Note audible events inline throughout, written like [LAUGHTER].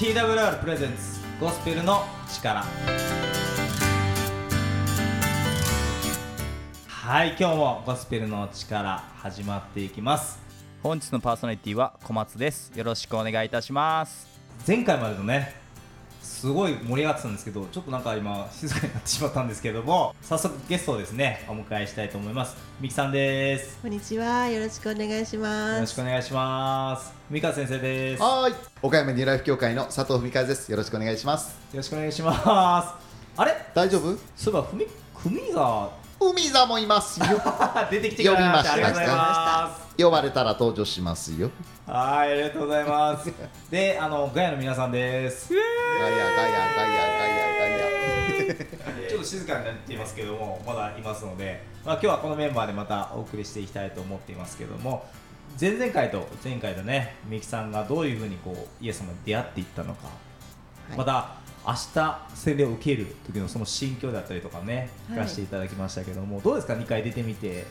TWR プレゼンツゴスペルの力。はい今日もゴスペルの力始まっていきます。本日のパーソナリティは小松です。よろしくお願いいたします。前回までのねすごい盛り上がってたんですけどちょっとなんか今静かになってしまったんですけども早速ゲストをですねお迎えしたいと思います。みきさんです。こんにちは。よろしくお願いします。よろしくお願いします。みか先生です。よはい。岡山ニューライフ協会の佐藤文和です。よろしくお願いします。ろしくお願いします。あれ？大丈夫？そういえばふみふみが。海座もいますよ。[LAUGHS] 出てきてくれました。ありがとうございます。呼ばれたら登場しますよ。はいありがとうございます。であのガヤの皆さんですガヤガヤガヤガヤガヤちょっと静かになっていますけどもまだいますので、まあ、今日はこのメンバーでまたお送りしていきたいと思っていますけども前々回と前回でねみゆきさんがどういうふうにこうイエス様に出会っていったのか、はい。また明日洗礼を受ける時のその心境だったりとかね聞はい。かせていただきましたけども、どうですか？2回出てみて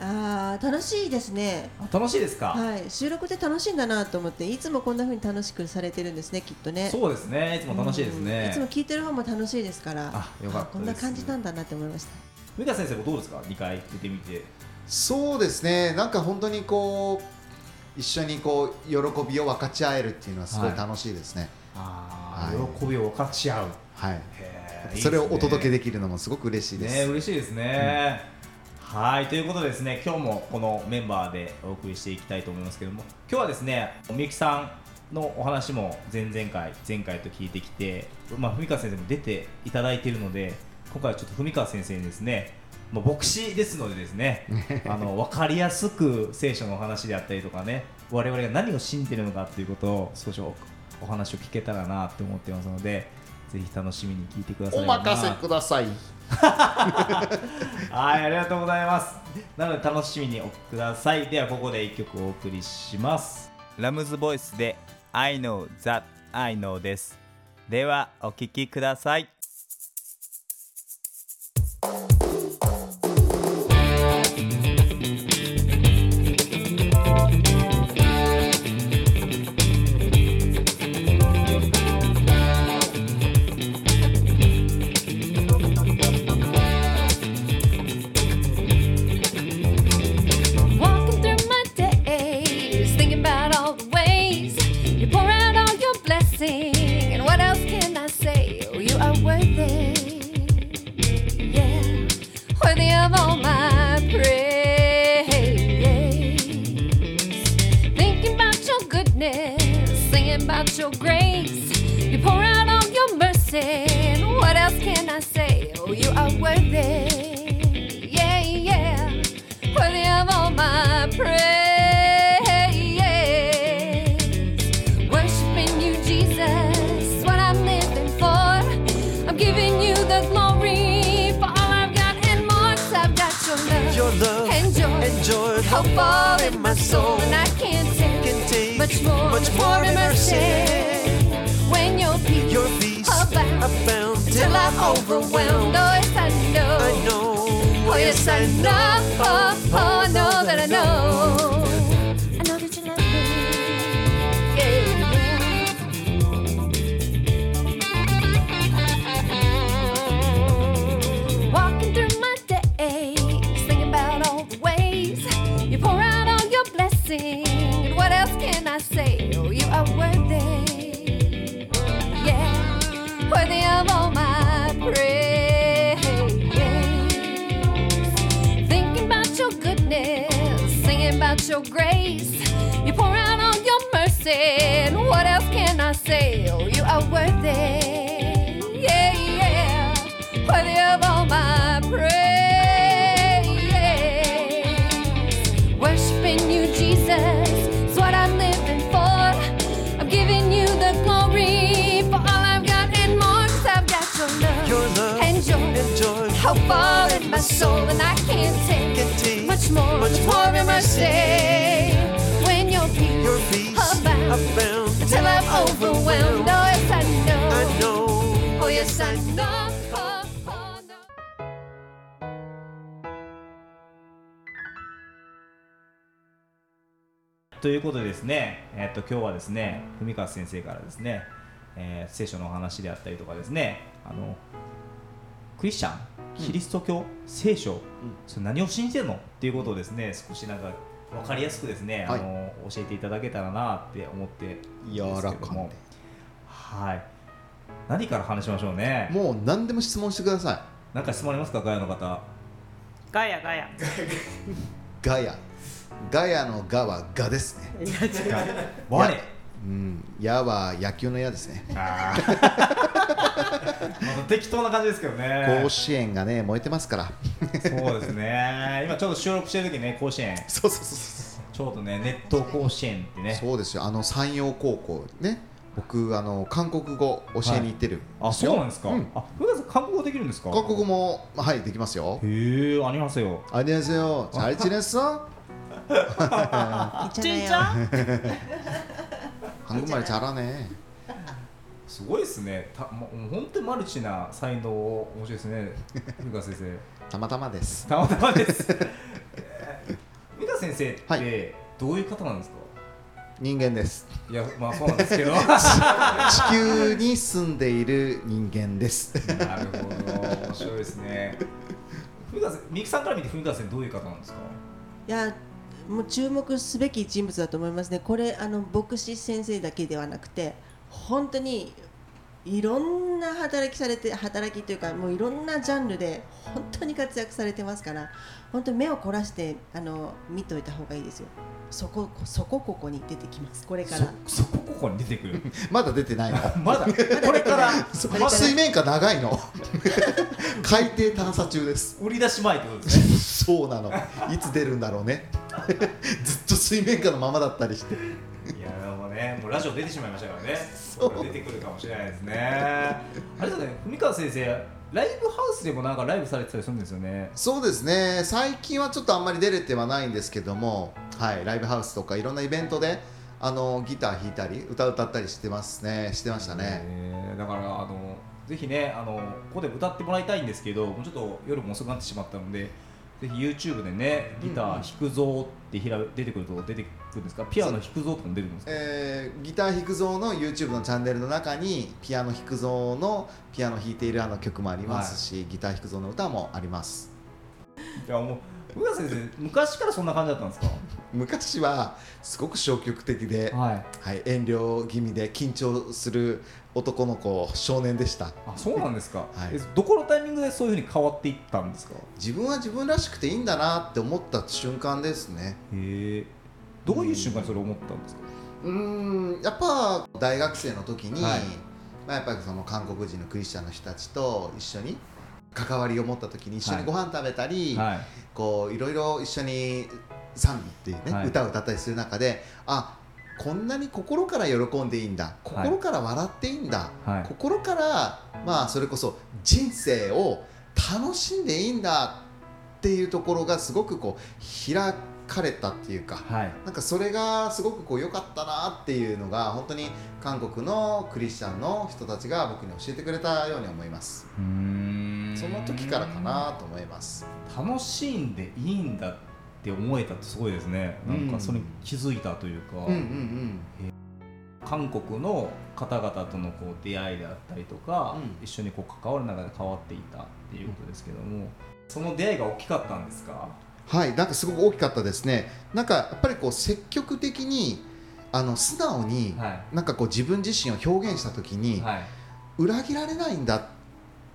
ああ、楽しいですね。あ楽しいですか、はい、収録って楽しいんだなと思って、いつもこんな風に楽しくされてるんですね、きっとね。そうですね。いつも楽しいですうん。ねいつも聞いてる方も楽しいですから。あよかったです。こんな感じなんだなって思いました。美香先生もどうですか？2回出てみて。そうですね。なんか本当にこう一緒にこう喜びを分かち合えるっていうのはすごい楽しいですね。あー、はい。喜びを分かち合う。はい。それをお届けでできるのもすごく嬉しいです、ね嬉しいですね、はいということでですね今日もこのメンバーでお送りしていきたいと思いますけども今日はですねみゆきさんのお話も前々回前回と聞いてきてまあ文川先生も出ていただいているので今回はちょっと文川先生にですねまあ、牧師ですのでですね [LAUGHS] あの分かりやすく聖書のお話であったりとかね我々が何を信じているのかということを少しおお話を聞けたらなと思ってますのでぜひ楽しみに聞いてくださいお任せください [LAUGHS] はい、ありがとうございます。なので楽しみにお聞きください。ではここで一曲お送りします。ラムズボイスで I know that I know ですではお聞きください your love, and joy, hope all in my soul, and I can't take, can take much more, much more than mercy. When your peace, Your peace abound, abound till I'm overwhelmed. Oh, yes, I know. I know. Oh yes, I know. Oh, oh, I know that I know. Worthy of all my praise. Thinking about your goodness, singing about your grace. You pour out all your mercy. Soul, and I can't take can take much more, much much more in mercy. When your peace, Your peace abound, abound until I'm overwhelmed. Oh yes, I know. I know. Oh yes, I know. Oh, oh, no. とということでですね、えっと今日はですね文川先生からですね、えー聖書のお話であったりとかですねあのクリスチャンキリスト教、聖書、それ何を信じてるの？っていうことをですね少しなんか分かりやすくですね、はい。あの教えていただけたらなって思ってるんですけども。はい。何から話しましょうね？もう何でも質問してくださなんか質問ありますか？ガヤの方。ガヤガヤ。いガヤ。ガヤのガはガですね。我。うん。矢は野球の矢ですね。あ [LAUGHS] 適当な感じですけどね甲子園がね燃えてますからそうですね今ちょうど収録してる時ね甲子園そうそうそうちょうどね熱湯甲子園ってねそうですよあの山陽高校ね僕あの韓国語教えに行ってる、あそうなんですか、うんあ古田さん韓国語できるんですか韓国語もはいできますよへえありますよ 안녕하세요 잘 지냈어 いっちゃないよ 한국말 잘하네 すごいですね。たもう本当にマルチな才能面白いですね。[LAUGHS] 古川先生。たまたまです。たまたまです。[LAUGHS] えー古川先生っはてどういう方なんですか、人間です。い、やまあそうなんですけど。[LAUGHS] 地球に住んでいる人間です。なるほど。面白いですね。古川さんみゆきさんから見て古川先生どういう方なんですか？いやもう注目すべき人物だと思いますね、これあの牧師先生だけではなくて本当にいろんな働きされて働きというかもういろんなジャンルで本当に活躍されてますから本当に目を凝らしてあの見といた方がいいですよ。そこそこここに出てきます。これから。そそこここに出てくる？[LAUGHS] まだ出てないの？[LAUGHS] まだこれから。[LAUGHS] ま水面下長いの？海底探査中です。売り出し前ってことですね。そうなの。いつ出るんだろうね。ずっと水面下のままだったりしていやでもねもうラジオ出てしまいましたからね。出てくるかもしれないですね。あれですね文川先生ライブハウスでもなんかライブされてたりするんですよね。そうですね。最近はちょっとあんまり出れてはないんですけども、はい、ライブハウスとかいろんなイベントであのギター弾いたり歌歌ったりしてますね。してましたね、えーだからあのぜひねあのここで歌ってもらいたいんですけどもうちょっと夜も遅くなってしまったのでぜひ YouTube でねギター弾くぞってひら出てくると出てくるんですか？ピアノ弾くぞとかも出てくるんですか？えーギター弾くぞの YouTube のチャンネルの中にピアノ弾くぞのピアノ弾いているあの曲もありますし、ギター弾くぞの歌もあります。いやもう上川先生昔からそんな感じだったんですか？昔はすごく消極的で、はい。はい、遠慮気味で緊張する男の子少年でした。あそうなんですか、はい。えどこのタイミングでそういうふうに変わっていったんですか？自分は自分らしくていいんだなって思った瞬間ですね。へえ。どういう瞬間にそれ思ったんですか？うーんやっぱ大学生の時に、はい。まあ、やっぱりその韓国人のクリスチャンの人たちと一緒に関わりを持った時に一緒にご飯食べたり、はい。こういろいろ一緒に賛美っていうね、はい。歌を歌ったりする中であこんなに心から喜んでいいんだ心から笑っていいんだ、はい。心からまあそれこそ人生を楽しんでいいんだっていうところがすごくこう開かれたっていうか、はい。なんかそれがすごくこう良かったなっていうのが本当に韓国のクリスチャンの人たちが僕に教えてくれたように思います。その時からかなと思います。楽しんでいいんだって思えたってすごいですね。なんかそれに気づいたというか、うん。うんうん韓国の方々とのこう出会いであったりとか、うん。一緒にこう関わる中で変わっていったっていうことですけども、その出会いが大きかったんですか？はいなんかすごく大きかったですね。なんかやっぱりこう積極的にあの素直に、はなんかこう自分自身を表現した時に、はい。裏切られないんだっ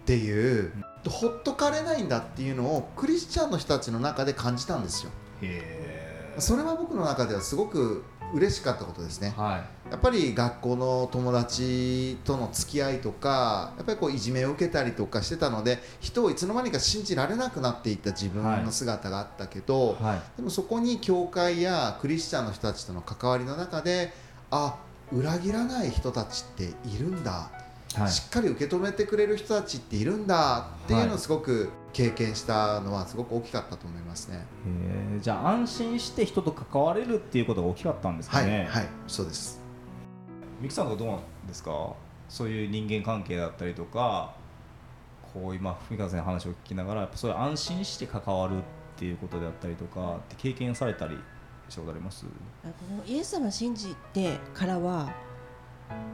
ていう、ほっとかれないんだっていうのをクリスチャンの人たちの中で感じたんですよ。へそれは僕の中ではすごく嬉しかったことですね。ーはい。やっぱり学校の友達との付き合いとかやっぱりこういじめを受けたりとかしてたので人をいつの間にか信じられなくなっていった自分の姿があったけど、はい。でもそこに教会やクリスチャンの人たちとの関わりの中であ裏切らない人たちっているんだ、はいしっかり受け止めてくれる人たちっているんだっていうのをすごく経験したのはすごく大きかったと思いますね。へー。じゃあ安心して人と関われるっていうことが大きかったんですかはい、ね、はい、そうです。ミキさんとかどうなんですか？そういう人間関係だったりとかこう今文川さんの話を聞きながらやっぱそういう安心して関わるっていうことであったりとかって経験されたりしたことあります？あこのイエス様信じてからは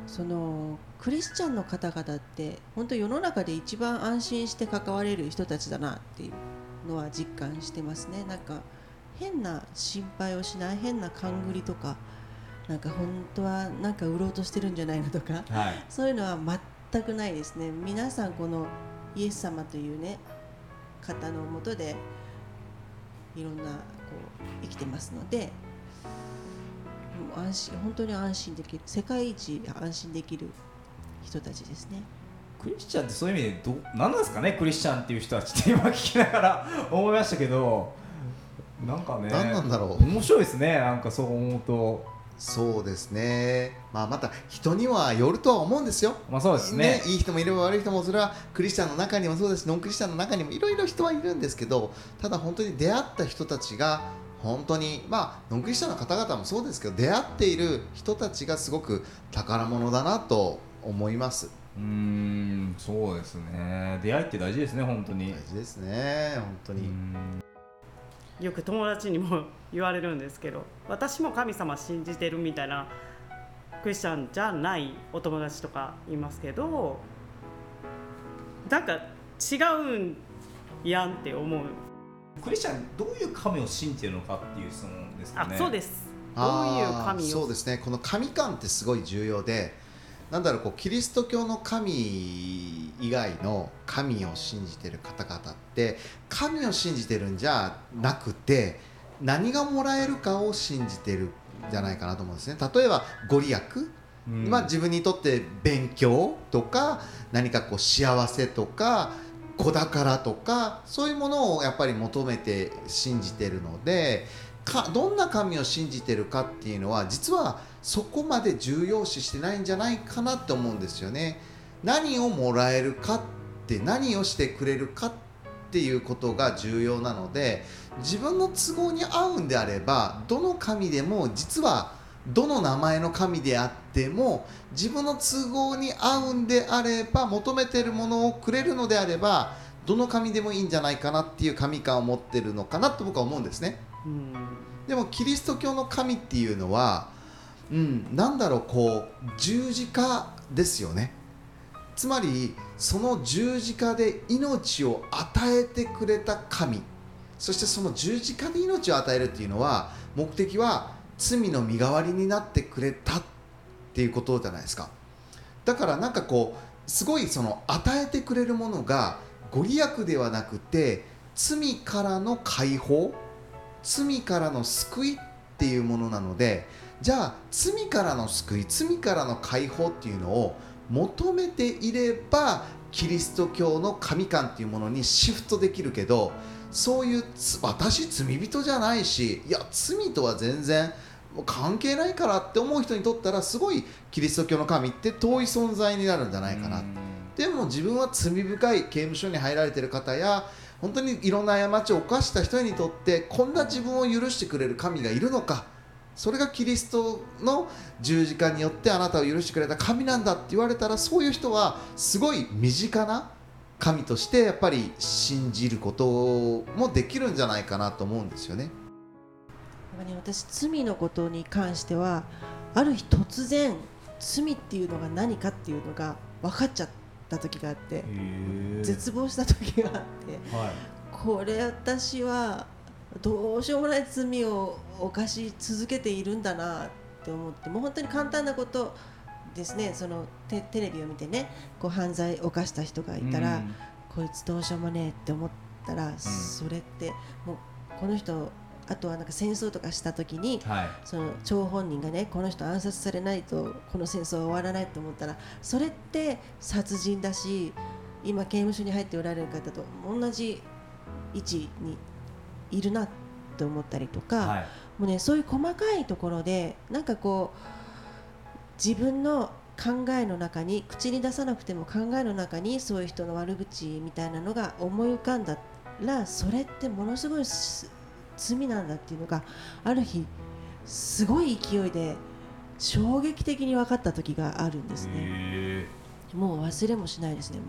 そのクリスチャンの方々って本当世の中で一番安心して関われる人たちだなっていうのは実感してますね。なんか変な心配をしない変な勘繰りとかなんか本当はなんか売ろうとしてるんじゃないのとかはい。そういうのは全くないですね。皆さんこのイエス様というね方のもとでいろんなこう生きてますのでもう安心本当に安心できる世界一安心できる人たちですね。クリスチャンってそういう意味でど何なんですかね？クリスチャンっていう人たちって今聞きながら思いましたけどなんかね何なんだろう。面白いですね。なんかそう思うと。そうですね、まあ、また人にはよるとは思うんですよ。まあそうですね。いい人もいれば悪い人もそれはクリスチャンの中にもそうですしノンクリスチャンの中にもいろいろ人はいるんですけどただ本当に出会った人たちが本当にまあノンクリスチャンの方々もそうですけど出会っている人たちがすごく宝物だなと思います。うーんそうですね。出会いって大事ですね本当に。大事ですね本当に、よく友達にも言われるんですけど私も神様信じてるみたいなクリスチャンじゃないお友達とかいますけどなんか違うんやんって思う、クリスチャンどういう神を信じてるのかっていう質問ですかあねそうです。どういう神を？そうですね。この神観ってすごい重要でなんだろうこうキリスト教の神以外の神を信じてる方々って神を信じてるんじゃなくて何がもらえるかを信じてるんじゃないかなと思うんですね。例えばご利益、うん。まあ、自分にとって勉強とか何かこう幸せとか子宝とかそういうものをやっぱり求めて信じてるのでかどんな神を信じてるかっていうのは実はそこまで重要視してないんじゃないかなって思うんですよね。何をもらえるかって何をしてくれるかっていうことが重要なので自分の都合に合うんであればどの神でも実はどの名前の神であっても自分の都合に合うんであれば求めてるものをくれるのであればどの神でもいいんじゃないかなっていう神感を持ってるのかなと僕は思うんですね。うん。でもキリスト教の神っていうのは、うん、なんだろうこう十字架ですよね。つまりその十字架で命を与えてくれた神。そしてその十字架で命を与えるっていうのは目的は罪の身代わりになってくれたっていうことじゃないですか。だからなんかこうすごいその与えてくれるものがご利益ではなくて罪からの解放罪からの救いっていうものなのでじゃあ罪からの救い罪からの解放っていうのを求めていればキリスト教の神観っていうものにシフトできるけどそういうつ私罪人じゃないしいや罪とは全然関係ないからって思う人にとったらすごいキリスト教の神って遠い存在になるんじゃないかな。でも自分は罪深い刑務所に入られている方や本当にいろんな過ちを犯した人にとってこんな自分を許してくれる神がいるのかそれがキリストの十字架によってあなたを許してくれた神なんだって言われたらそういう人はすごい身近な神としてやっぱり信じることもできるんじゃないかなと思うんですよね。やっぱり私罪のことに関してはある日突然罪っていうのが何かっていうのが分かっちゃった時があって絶望した時があってはいこれ私はどうしようもない罪を犯し続けているんだなって思ってもう本当に簡単なことですね。そのテテレビを見てねこう犯罪を犯した人がいたら、うん。こいつどうしようもねえって思ったら、それってもうこの人あとはなんか戦争とかした時にはい。その張本人がねこの人暗殺されないとこの戦争は終わらないと思ったらそれって殺人だし今刑務所に入っておられる方と同じ位置にいるなと思ったりとか、はいもうねそういう細かいところでなんかこう自分の考えの中に口に出さなくても考えの中にそういう人の悪口みたいなのが思い浮かんだらそれってものすごいす罪なんだっていうのがある日すごい勢いで衝撃的に分かった時があるんですね。へもう忘れもしないですねも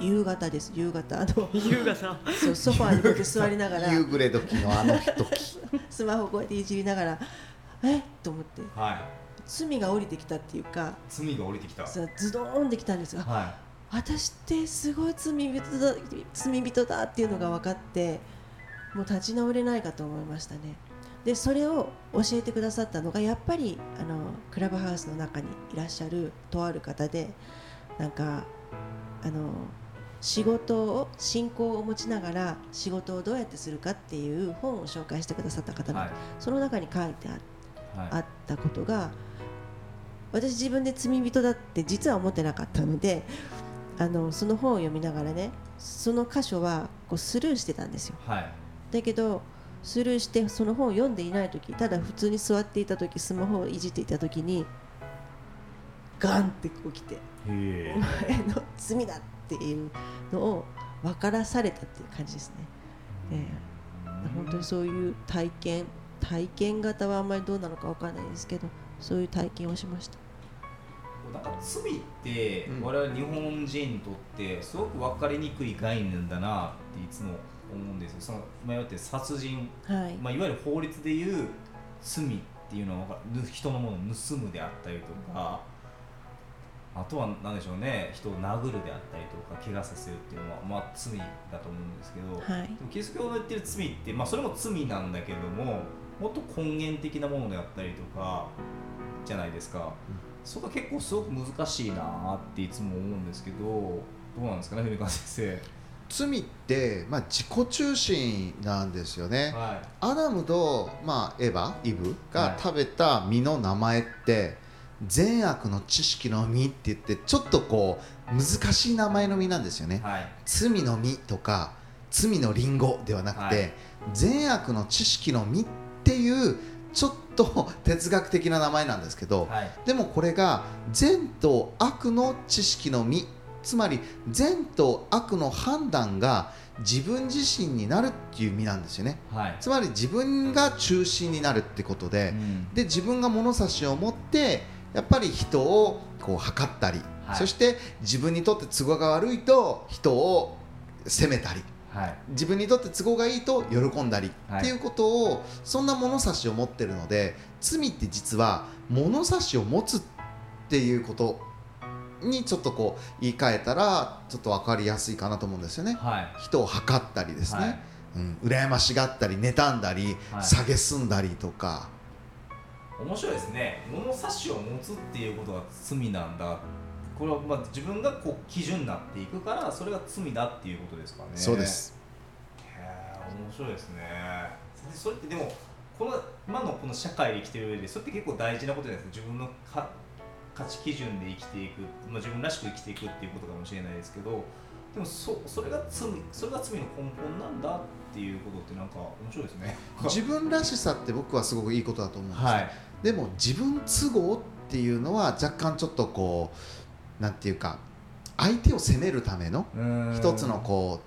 夕方です。夕方。あの優雅さんそうソファーにこうやって座りながら。夕暮れ時のあの時 [LAUGHS] スマホこうやっていじりながらえ？っと思って。はい。罪が降りてきたっていうか。罪が降りてきた。さズドーンってきたんですがは私ってすごい罪人だ罪人だっていうのが分かってもう立ち直れないかと思いましたね。でそれを教えてくださったのがやっぱりあのクラブハウスの中にいらっしゃるとある方でなんかあの仕事を信仰を持ちながら仕事をどうやってするかっていう本を紹介してくださった方いはい。なんです、その中に書いてあはい。あったことが私自分で罪人だって実は思ってなかったのであのその本を読みながらねその箇所はこうスルーしてたんですよ。はい。だけどスルーしてその本を読んでいない時ただ普通に座っていた時スマホをいじっていた時にガンってこう来てお前の罪だっていうのを分からされたっていう感じですね。ええ本当にそういう体験体験型はあんまりどうなのかわからないですけどそういう体験をしました。なんか罪ってうん我々日本人にとってすごく分かりにくい概念だなっていつも思うんですよその今言われて殺人、はい、まあ、いわゆる法律でいう罪っていうのは人のものを盗むであったりとかあとは何でしょうね人を殴るであったりとか怪我させるっていうのは、まあ、罪だと思うんですけど、はい。でもキリスト教の言ってる罪って、まあ、それも罪なんだけどももっと根源的なものであったりとかじゃないですか、そこが結構すごく難しいなっていつも思うんですけどどうなんですかね文川先罪って、まあ、自己中心なんですよね。生。はアダムと、まあ、エヴァイブはい。が食べた実の名前って、善悪の知識の実って言ってちょっとこう難しい名前の実なんですよね。いはい。罪の実とか罪のリンゴではなくて、はい。善悪の知識の実っていうちょっと哲学的な名前なんですけど、はい。でもこれが善と悪の知識の実つまり善と悪の判断が自分自身になるっていう意味なんですよね。はい。つまり自分が中心になるってことで、うん。で自分が物差しを持ってやっぱり人をこう測ったり、はい。そして自分にとって都合が悪いと人を責めたりはい。自分にとって都合がいいと喜んだり、はい。っていうことをそんな物差しを持ってるので罪って実は物差しを持つっていうことにちょっとこう言い換えたらちょっと分かりやすいかなと思うんですよね。はい。人を測ったりですね、はい。うん、羨ましがったり妬んだり、はい。蔑んだりとか面白いですね。物差しを持つっていうことが罪なんだ。これはまあ自分がこう基準になっていくからそれが罪だっていうことですかね。そうです。へえ面白いですね。でそれってでもこの今のこの社会で生きてる上でそれって結構大事なことじゃないですか。自分のか価値基準で生きていく、まあ、自分らしく生きていくっていうことかもしれないですけどでもそそれが罪それが罪の根本なんだっていうことってなんか面白いですね。[LAUGHS] 自分らしさって僕はすごくいいことだと思うんですよ、はいでも自分都合っていうのは若干ちょっとこうなんていうか相手を責めるための一つのこう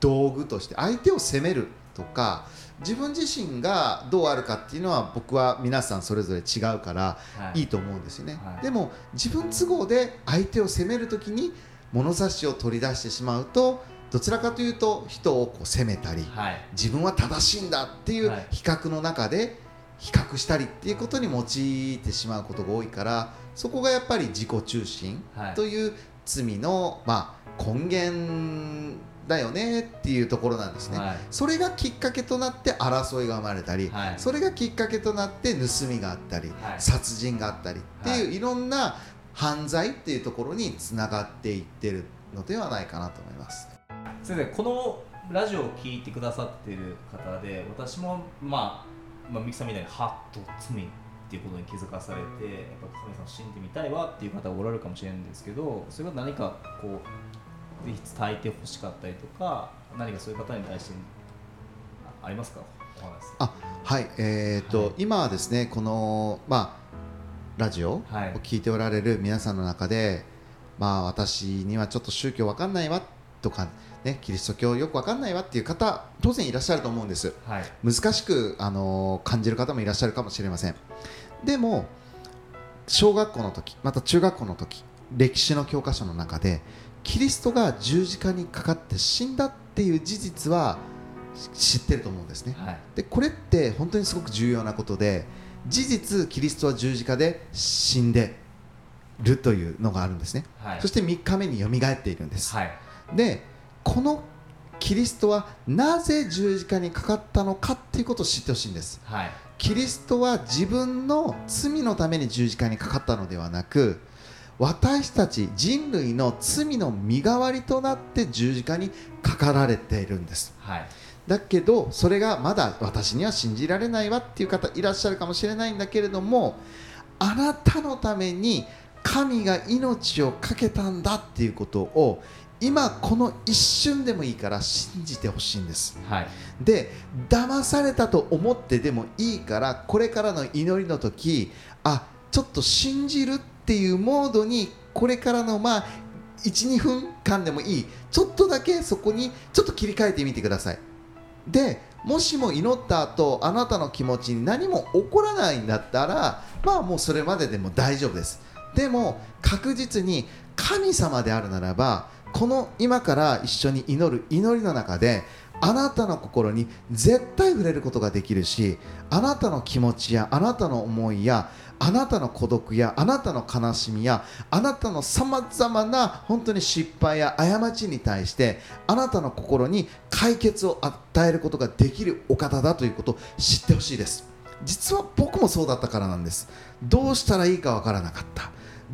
道具として相手を責めるとか自分自身がどうあるかっていうのは僕は皆さんそれぞれ違うからはい。いいと思うんですよね、はい。でも自分都合で相手を責めるときに物差しを取り出してしまうとどちらかというと人をこう責めたりはい。自分は正しいんだっていうはい。比較の中で比較したりっていうことに用いてしまうことが多いからそこがやっぱり自己中心はい。という罪の、まあ、根源だよねっていうところなんですね。はい。それがきっかけとなって争いが生まれたり、はい。それがきっかけとなって盗みがあったり、はい。殺人があったりっていう、はい。い、ろんな犯罪っていうところにつながっていってるのではないかなと思います。先生このラジオを聞いてくださってる方で私もまあまあ、ミキさんみたいにハッと罪っていうことに気づかされてやっぱ神様信じてみたいわっていう方がおられるかもしれないんですけどそれが何かこうぜひ伝えてほしかったりとか何かそういう方に対してあありますか？あはいえーとはい。今はですねこの、まあ、ラジオをはい。聞いておられる皆さんの中で、まあ、私にはちょっと宗教わかんないわとか、ね、キリスト教よくわかんないわっていう方当然いらっしゃると思うんです。はい。難しく、あの感じる方もいらっしゃるかもしれません。でも小学校の時また中学校の時歴史の教科書の中でキリストが十字架にかかって死んだっていう事実は知ってると思うんですね。はい。でこれって本当にすごく重要なことで事実キリストは十字架で死んでるというのがあるんですね、はい。そして3日目によみがえっているんです、はいでこのキリストはなぜ十字架にかかったのかっていうことを知ってほしいんです。はい。キリストは自分の罪のために十字架にかかったのではなく私たち人類の罪の身代わりとなって十字架にかかられているんです。はい。だけどそれがまだ私には信じられないわっていう方いらっしゃるかもしれないんだけれどもあなたのために神が命を懸けたんだっていうことを今この一瞬でもいいから信じてほしいんです。はい。で騙されたと思ってでもいいからこれからの祈りの時あちょっと信じるっていうモードにこれからのまあ12分間でもいい。ちょっとだけそこにちょっと切り替えてみてください。でもしも祈った後あなたの気持ちに何も起こらないんだったらまあもうそれまででも大丈夫です。でも確実に神様であるならばこの今から一緒に祈る祈りの中であなたの心に絶対触れることができるしあなたの気持ちやあなたの思いやあなたの孤独やあなたの悲しみやあなたのさまざまな本当に失敗や過ちに対してあなたの心に解決を与えることができるお方だということを知ってほしいです。実は僕もそうだったからなんです。どうしたらいいかわからなかった。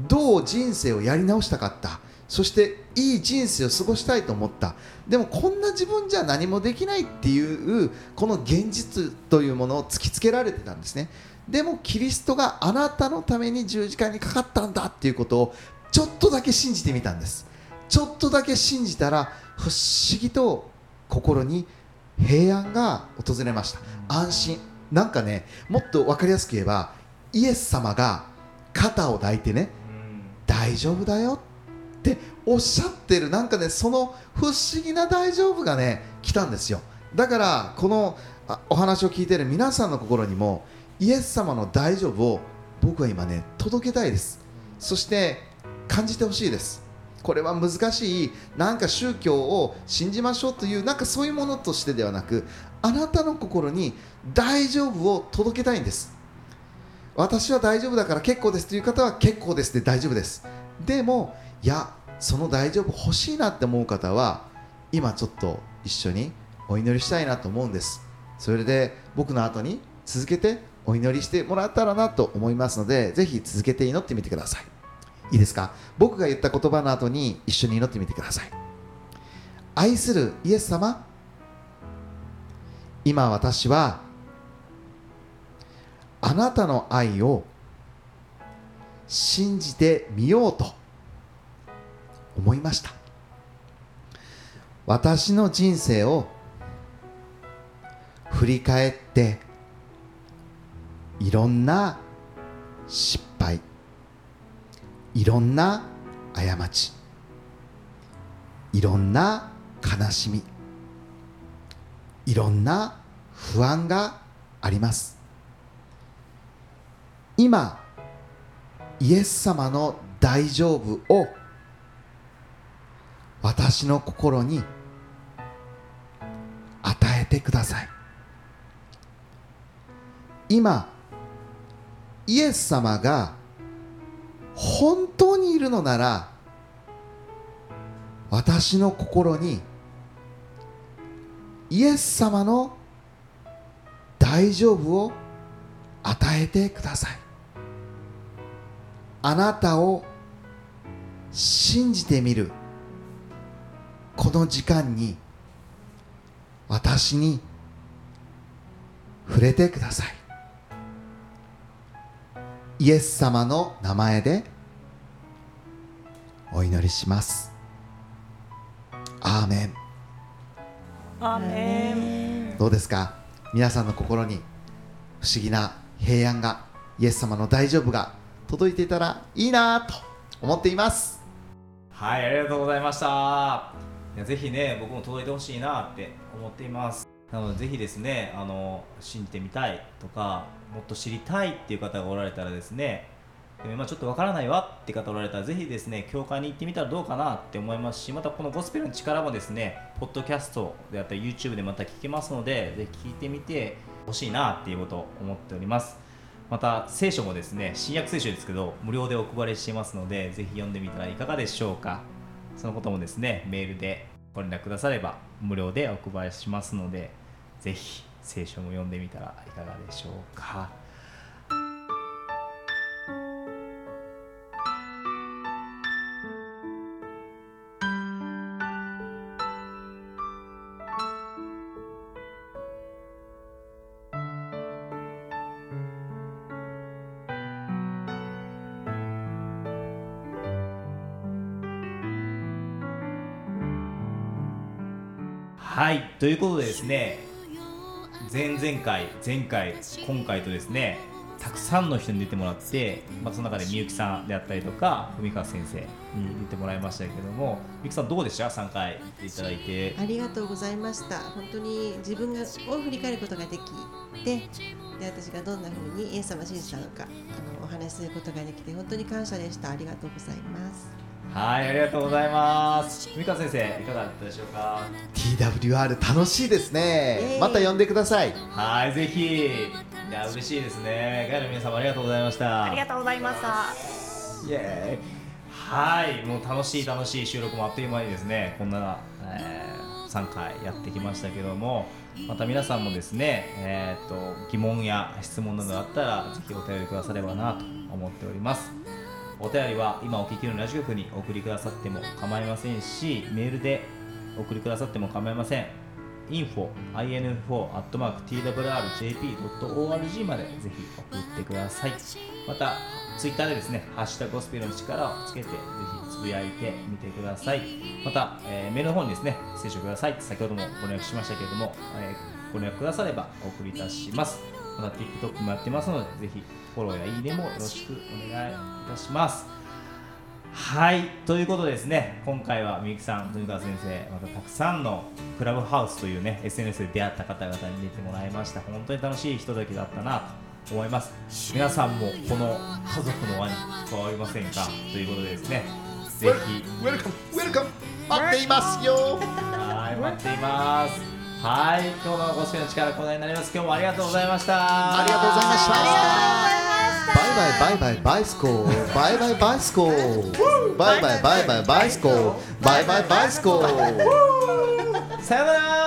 どう人生をやり直したかった。そしていい人生を過ごしたいと思った。でもこんな自分じゃ何もできないっていうこの現実というものを突きつけられてたんですね。でもキリストがあなたのために十字架にかかったんだっていうことをちょっとだけ信じてみたんです。ちょっとだけ信じたら不思議と心に平安が訪れました。安心。なんかねもっと分かりやすく言えばイエス様が肩を抱いてね大丈夫だよっておっしゃってるなんかねその不思議な大丈夫がね来たんですよ。だからこのお話を聞いている皆さんの心にもイエス様の大丈夫を僕は今ね届けたいです。そして感じてほしいです。これは難しいなんか宗教を信じましょうというなんかそういうものとしてではなくあなたの心に大丈夫を届けたいんです。私は大丈夫だから結構ですという方は結構ですで大丈夫です。でもいやその大丈夫欲しいなって思う方は今ちょっと一緒にお祈りしたいなと思うんです。それで僕の後に続けてお祈りしてもらったらなと思いますのでぜひ続けて祈ってみてください。いいですか？僕が言った言葉の後に一緒に祈ってみてください。愛するイエス様今私はあなたの愛を信じてみようと思いました。私の人生を振り返っていろんな失敗いろんな過ちいろんな悲しみいろんな不安があります。今イエス様の大丈夫を私の心に与えてください。今イエス様が本当にいるのなら私の心にイエス様の大丈夫を与えてください。あなたを信じてみる。この時間に私に触れてください。イエス様の名前でお祈りします。アーメン。アーメン。どうですか？皆さんの心に不思議な平安がイエス様の大丈夫が届いていたらいいなと思っています。はい、ありがとうございました。いやぜひね、僕も届いてほしいなって思っています。なので、ぜひですね、あの信じてみたいとか、もっと知りたいっていう方がおられたらですね、でも今ちょっとわからないわって方おられたらぜひですね教会に行ってみたらどうかなって思いますしまたこのゴスペルの力もですねポッドキャストであったり YouTube でまた聞けますのでぜひ聞いてみてほしいなっていうことを思っておりますまた聖書もですね新約聖書ですけど無料でお配りしていますのでぜひ読んでみたらいかがでしょうかそのこともですねメールでご連絡くだされば無料でお配りしますのでぜひ聖書も読んでみたらいかがでしょうか。はいということでですね前々回前回今回とですねたくさんの人に出てもらって、まあ、その中でみゆきさんであったりとか文川先生に出てもらいましたけどもみゆきさんどうでした？3回出ていただいてありがとうございました。本当に自分がを振り返ることができて、で私がどんな風にイエス様信じたのかあのお話しすることができて本当に感謝でした。ありがとうございます。はいありがとうございます。文川先生いかがだったでしょうか？TWR 楽しいですね。また呼んでください。はいぜひ。いや嬉しいですね。ガイの皆様ありがとうございました。ありがとうございました。イエーイ。はいもう楽しい楽しい収録もあっという間にですねこんな、えー3回やってきましたけどもまた皆さんもですね、えー、と疑問や質問などあったらぜひお便りくださればなと思っておりますお便りは今お聞きのラジオ局にお送りくださっても構いませんしメールでお送りくださっても構いません。info info twrjp.org までぜひ送ってください。またツイッターでですねハッシュタグゴスペルの力をつけてぜひつぶやいてみてください。また、えーメールの方にですね接触ください。先ほどもご連絡しましたけれども、えーご連絡くださればお送りいたします。また TikTok もやってますのでぜひフォローやいいねもよろしくお願いいたします。はいということでですね。今回はみゆきさん富川先生またたくさんのクラブハウスというね SNS で出会った方々に出てもらいました。本当に楽しいひとときだったなと思います。皆さんもこの家族の輪に加わりませんか？ということでですね。ぜひ。ウェルカムウェルカム待っていますよ。はい待っています。はい今日のご視聴の力このようになります。今日もありがとうございました。ありがとうございました Bye bye bye bye bicycle. Bye bye bicycle. Bye bye bye bye bicycle. Bye bye bicycle. Sayonara.